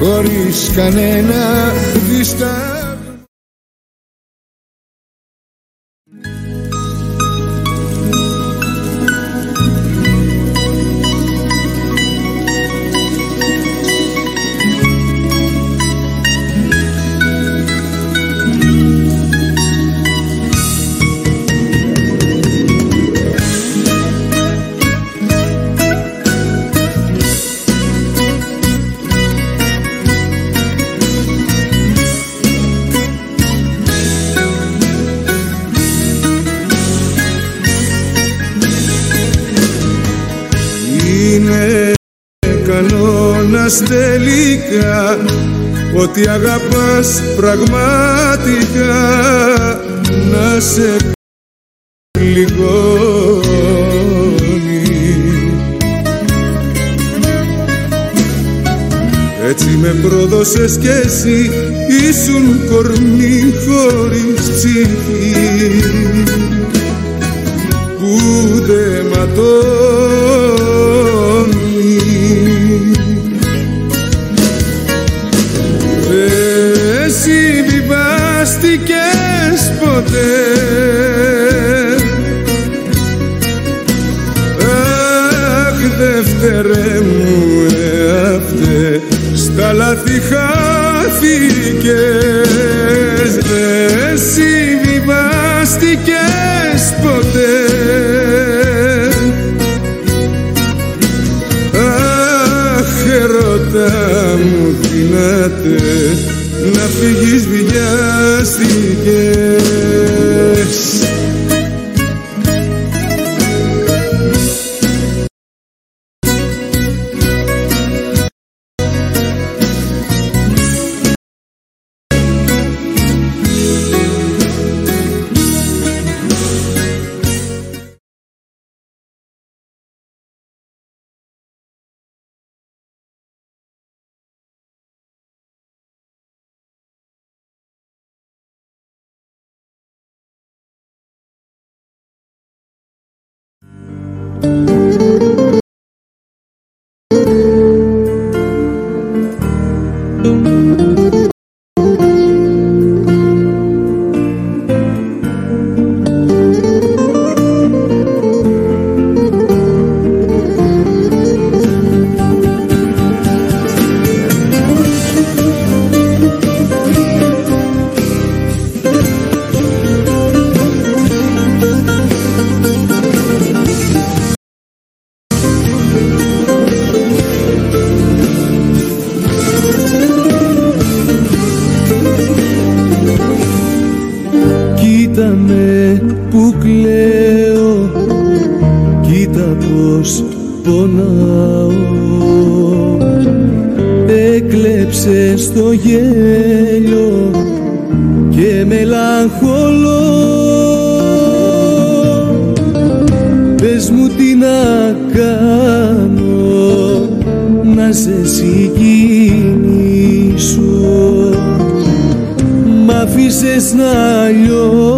χωρίς κανένα διστάγμα τελικά ότι αγαπάς πραγματικά. Να σε πληγώνει. Έτσι με πρόδωσες κι εσύ ήσουν κορμί χωρίς ψυχή που δεν λάθη χάθηκες δεν συμβιβάστηκες ποτέ. Αχ, ερώτα μου δυνάτε να φύγεις βιάστηκες μελαγχολώ Πες μου τι να κάνω να σε συγκινήσω. Μ' άφησες να λιώσω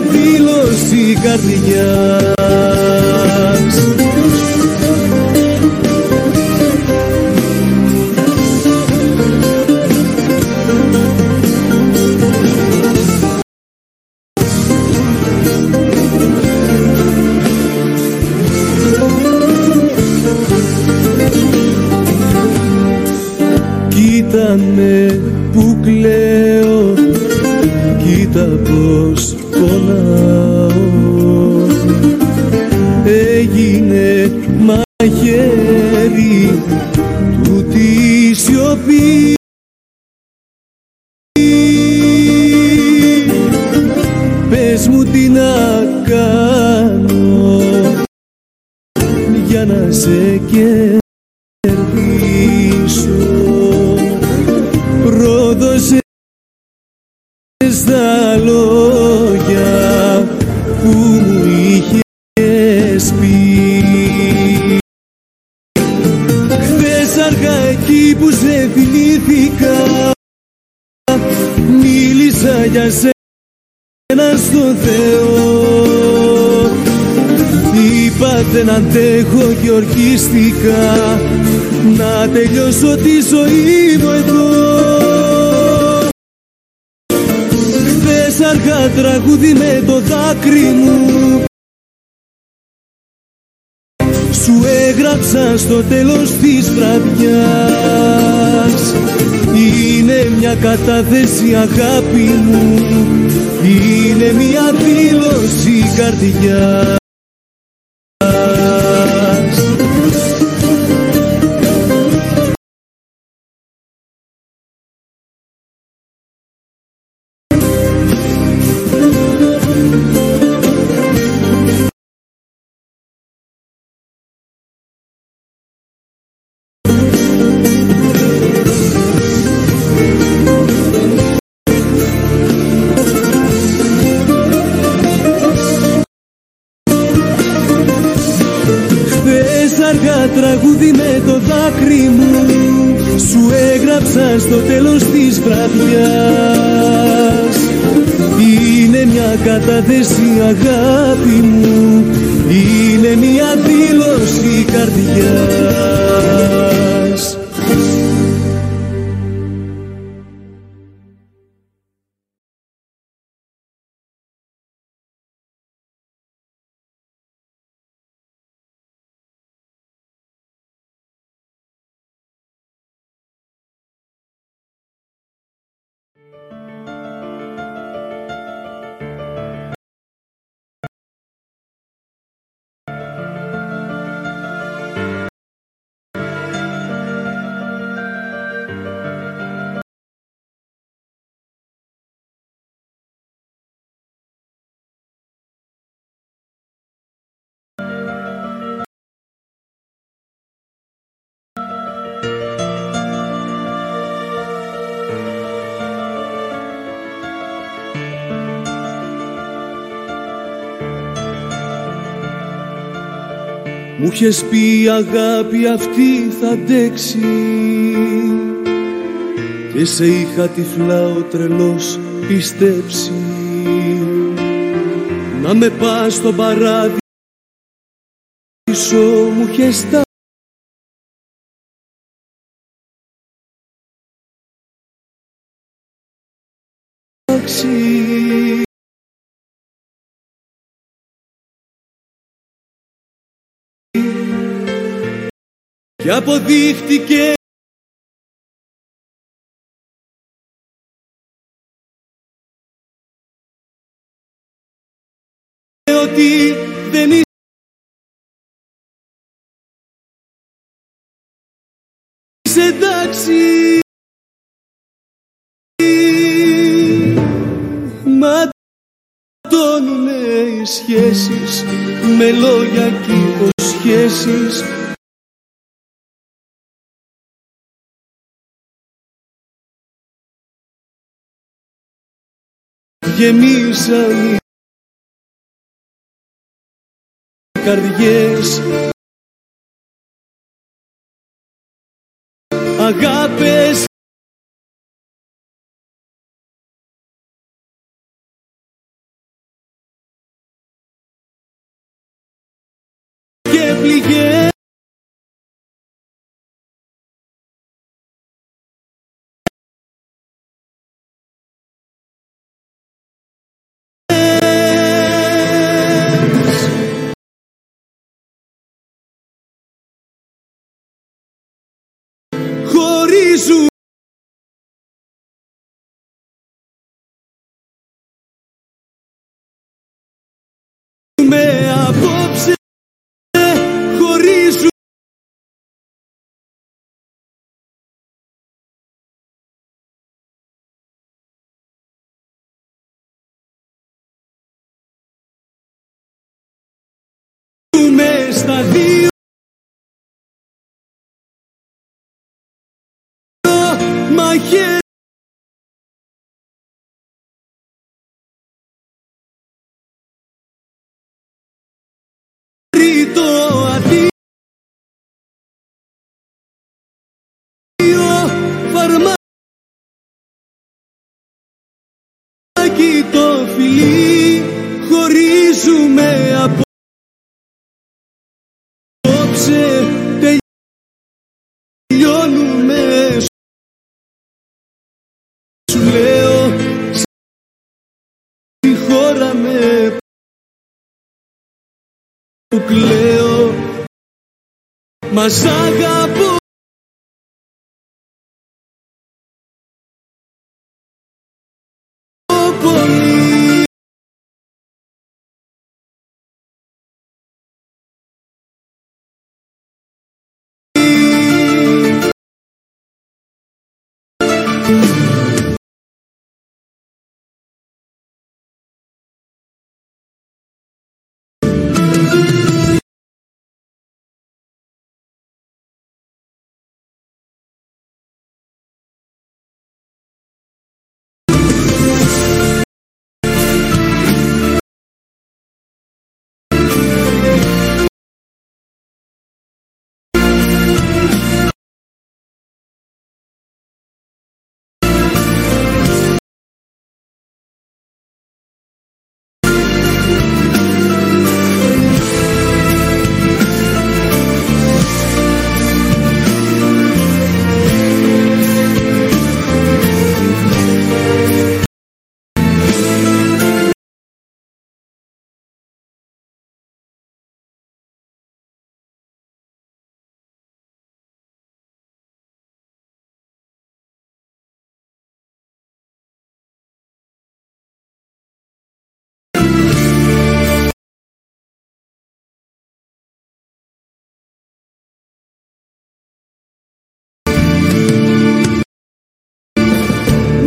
δήλωση καρδιάς. Πες τι να κάνω. Για να σε κερδίσω. Πρόδωσες τα λόγια που μου είχες πει. Χθες αργά εκεί που σε θυμήθηκα μίλησα για σένα στο Θεό. Είπα δεν αντέχω και ορκίστηκα. Να τελειώσω τη ζωή μου εδώ. Χθες αργά τραγούδι με το δάκρυ μου. Σου έγραψα στο τέλος της βραδιάς Είναι μια κατάθεση αγάπη μου. Είναι μια δήλωση καρδιάς τραγούδι με το δάκρυ μου Σου έγραψα στο τέλος της βραδιάς. Είναι μια κατάθεση αγάπη μου Είναι μια δήλωση καρδιάς Μου είχες πει η αγάπη αυτή θα αντέξει και σε είχα τυφλά ο τρελός πιστέψει να με πας στον παράδεισο μου είχες και αποδείχτηκε ότι δεν είσαι εντάξει ματώνουνε οι σχέσεις με λόγια και υποσχέσεις γεμίσαν οι καρδιές. Αγάπες χέρι το αντίο φαρμάκι το φιλί χώρα με που κλαίω. Μας αγαπώ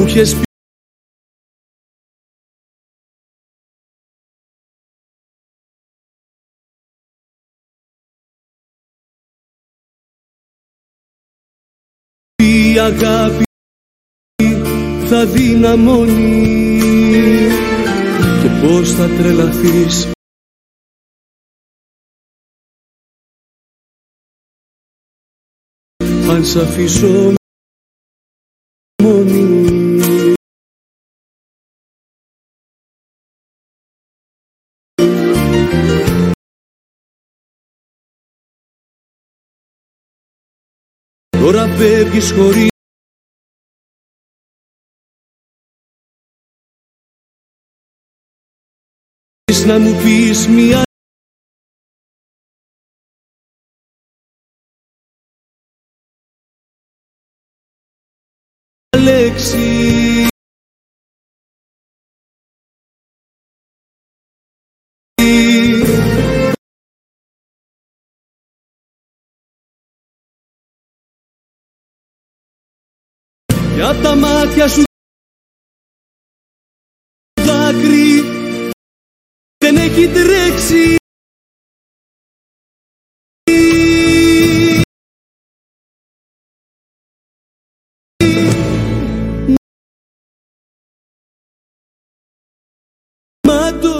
Μου είχες πει η αγάπη θα δυναμώνει. Και πως θα τρελαθείς. Αν σ' αφήσω μόνη. Τώρα φεύγεις χωρίς να μου πεις μια λέξη Για τα μάτια σου δάκρυ δεν έχει τρέξει Mando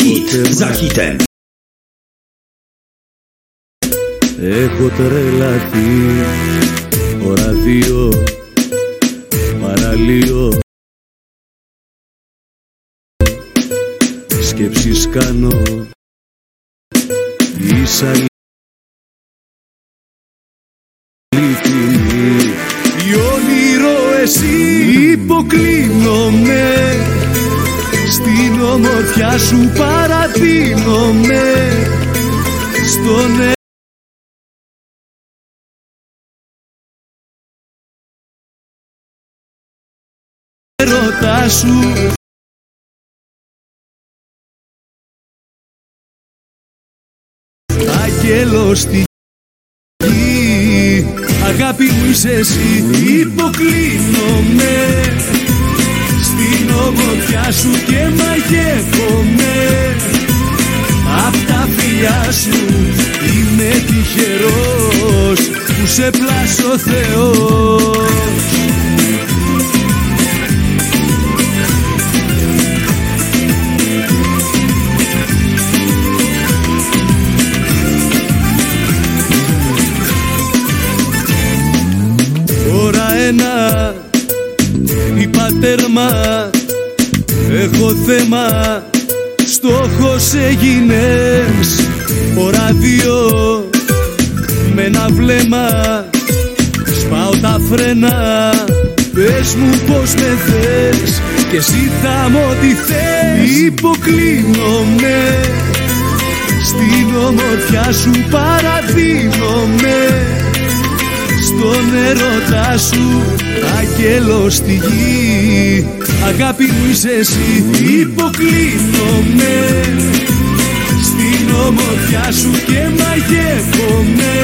Hit za hitem. Έχω τρελαθεί. Ώρα δύο παραλίο. Σκέψεις κάνω. Είσαι αληθινή. Η όνειρο εσύ υποκλίνομαι. Στην ομορφιά σου παραδίνομαι Στον έρωτά σου. Αγγέλος στη γη. Αγάπη μου είσαι εσύ Υποκλίνομαι Στην ομορφιά σου και μαγεύομαι. Απ' τα φιλιά σου Είμαι τυχερός Που σε πλάσω Θεός. Ώρα ένα είπα τέρμα Έχω θέμα Στόχος έγινες. Ώρα δύο Με ένα βλέμμα. Σπάω τα φρένα. Πες μου πως με θες Και εσύ θα μου ό,τι θες. Υποκλίνομαι. Στην ομορφιά σου παραδίνομαι. Στον έρωτά σου αγγέλος στη γη Αγάπη μου είσαι εσύ υποκλίνομαι Στην ομορφιά σου και μαγεύομαι.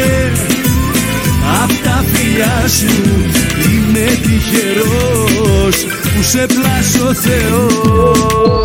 Απ' τα φιλιά σου είμαι τυχερός Που σε πλάσω Θεός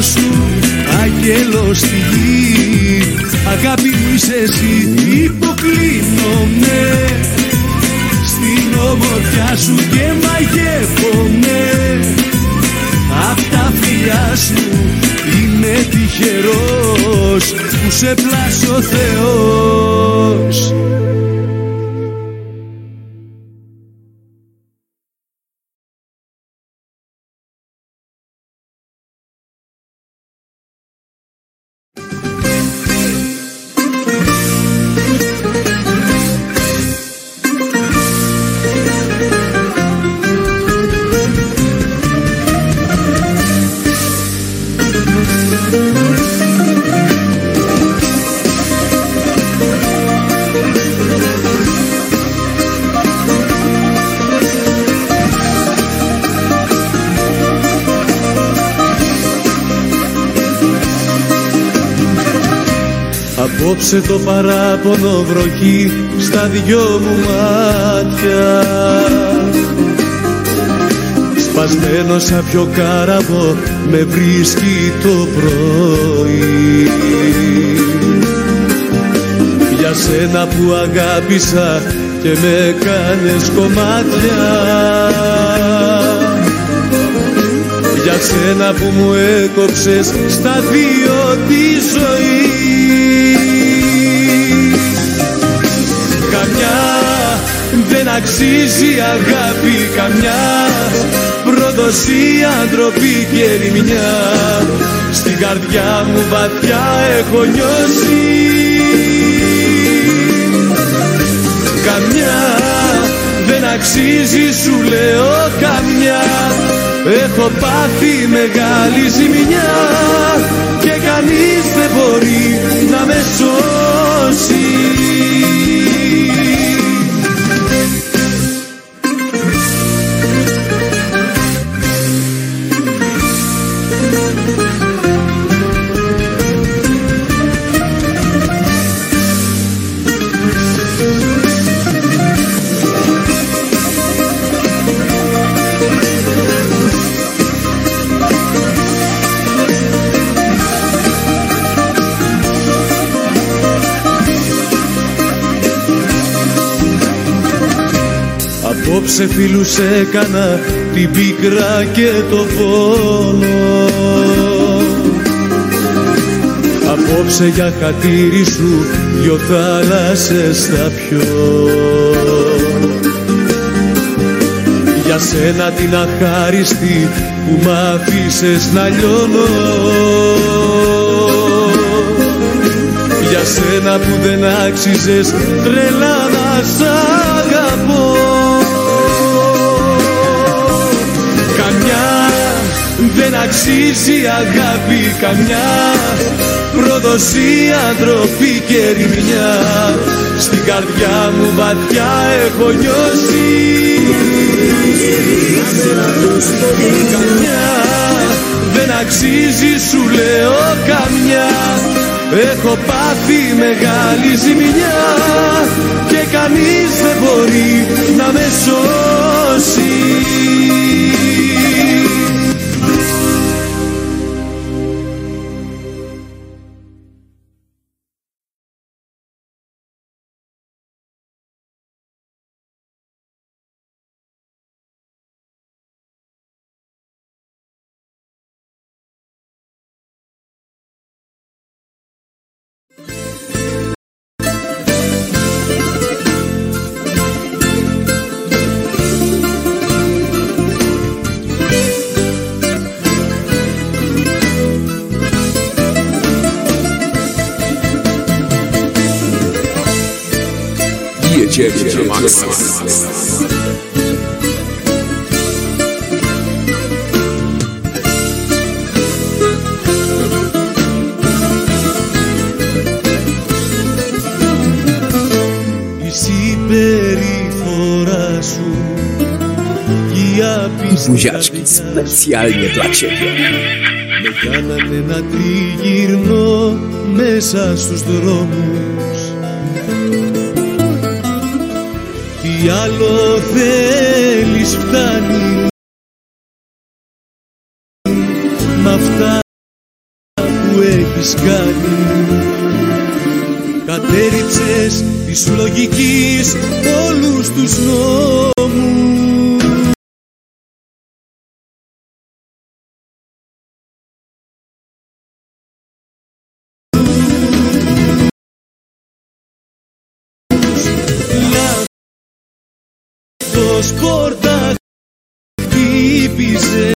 έρωτά σου αγγέλος στη γη. Αγάπη μου είσαι εσύ υποκλίνομαι Στην ομορφιά σου και μαγεύομαι. Απ' τα φιλιά σου είμαι τυχερός που σε πλάσω Θεός Απόψε το παράπονο βροχή στα δυο μου μάτια. Σπασμένο σαν πιο κάραβο με βρίσκει το πρωί. Για σένα που αγάπησα και με κάνες κομμάτια. Για σένα που μου έκοψες στα δύο τη ζωή δεν αξίζει αγάπη καμιά. Προδοσία, ντροπή και ρημιά Στην καρδιά μου βαθιά έχω νιώσει. Καμιά. Δεν αξίζει σου λέω καμιά. Έχω πάθει μεγάλη ζημιά. Και κανείς δεν μπορεί Απόψε φίλους έκανα την πίκρα και το βόλο Απόψε για χατήρι σου δυο θάλασσες θα πιω. Για σένα την αχάριστη που μ' αφήσες να λιώνω. Για σένα που δεν άξιζες τρελά να σ' αγαπώ Καμιά. Δεν αξίζει αγάπη καμιά. Προδοσία, ντροπή και ρημιά. Στην καρδιά μου βαθιά έχω νιώσει. Καμιά. Δεν αξίζει σου λέω καμιά. Έχω πάθει μεγάλη ζημιά. Και κανείς δεν μπορεί να με σώσει Jedziemy Maxa. Η συμπεριφορά σου και η απιστία Buziaczki specjalnie dla Ciebie. με κάνανε να τριγυρνώ μέσα στους δρόμους Τι άλλο θέλεις φτάνει. Μ' αυτά που έχεις κάνει. Κατέριψες της λογικής όλους τους νόμους Λάθος πόρτα χτύπησε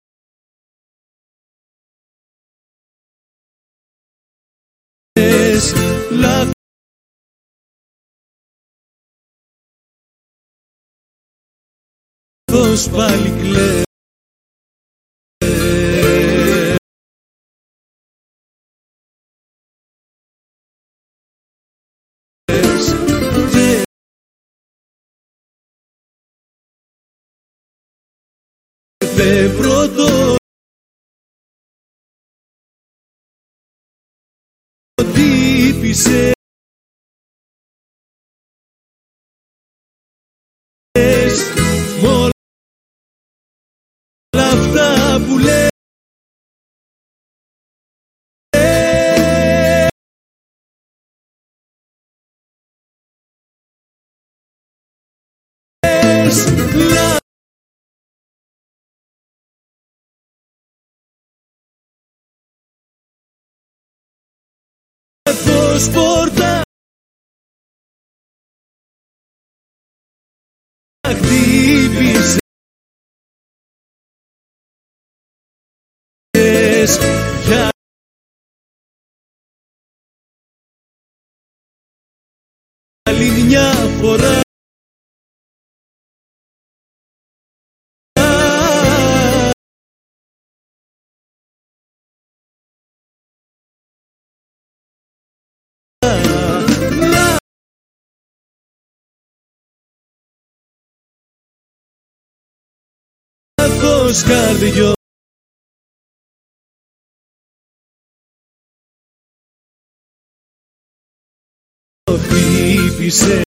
Λάθος πάλι κλαις Δεν πρώτο τύπησε. Μ' όλα αυτά που λες Λάθος πόρτα. Χτύπησες Λάθος καρδιός. Χτύπησε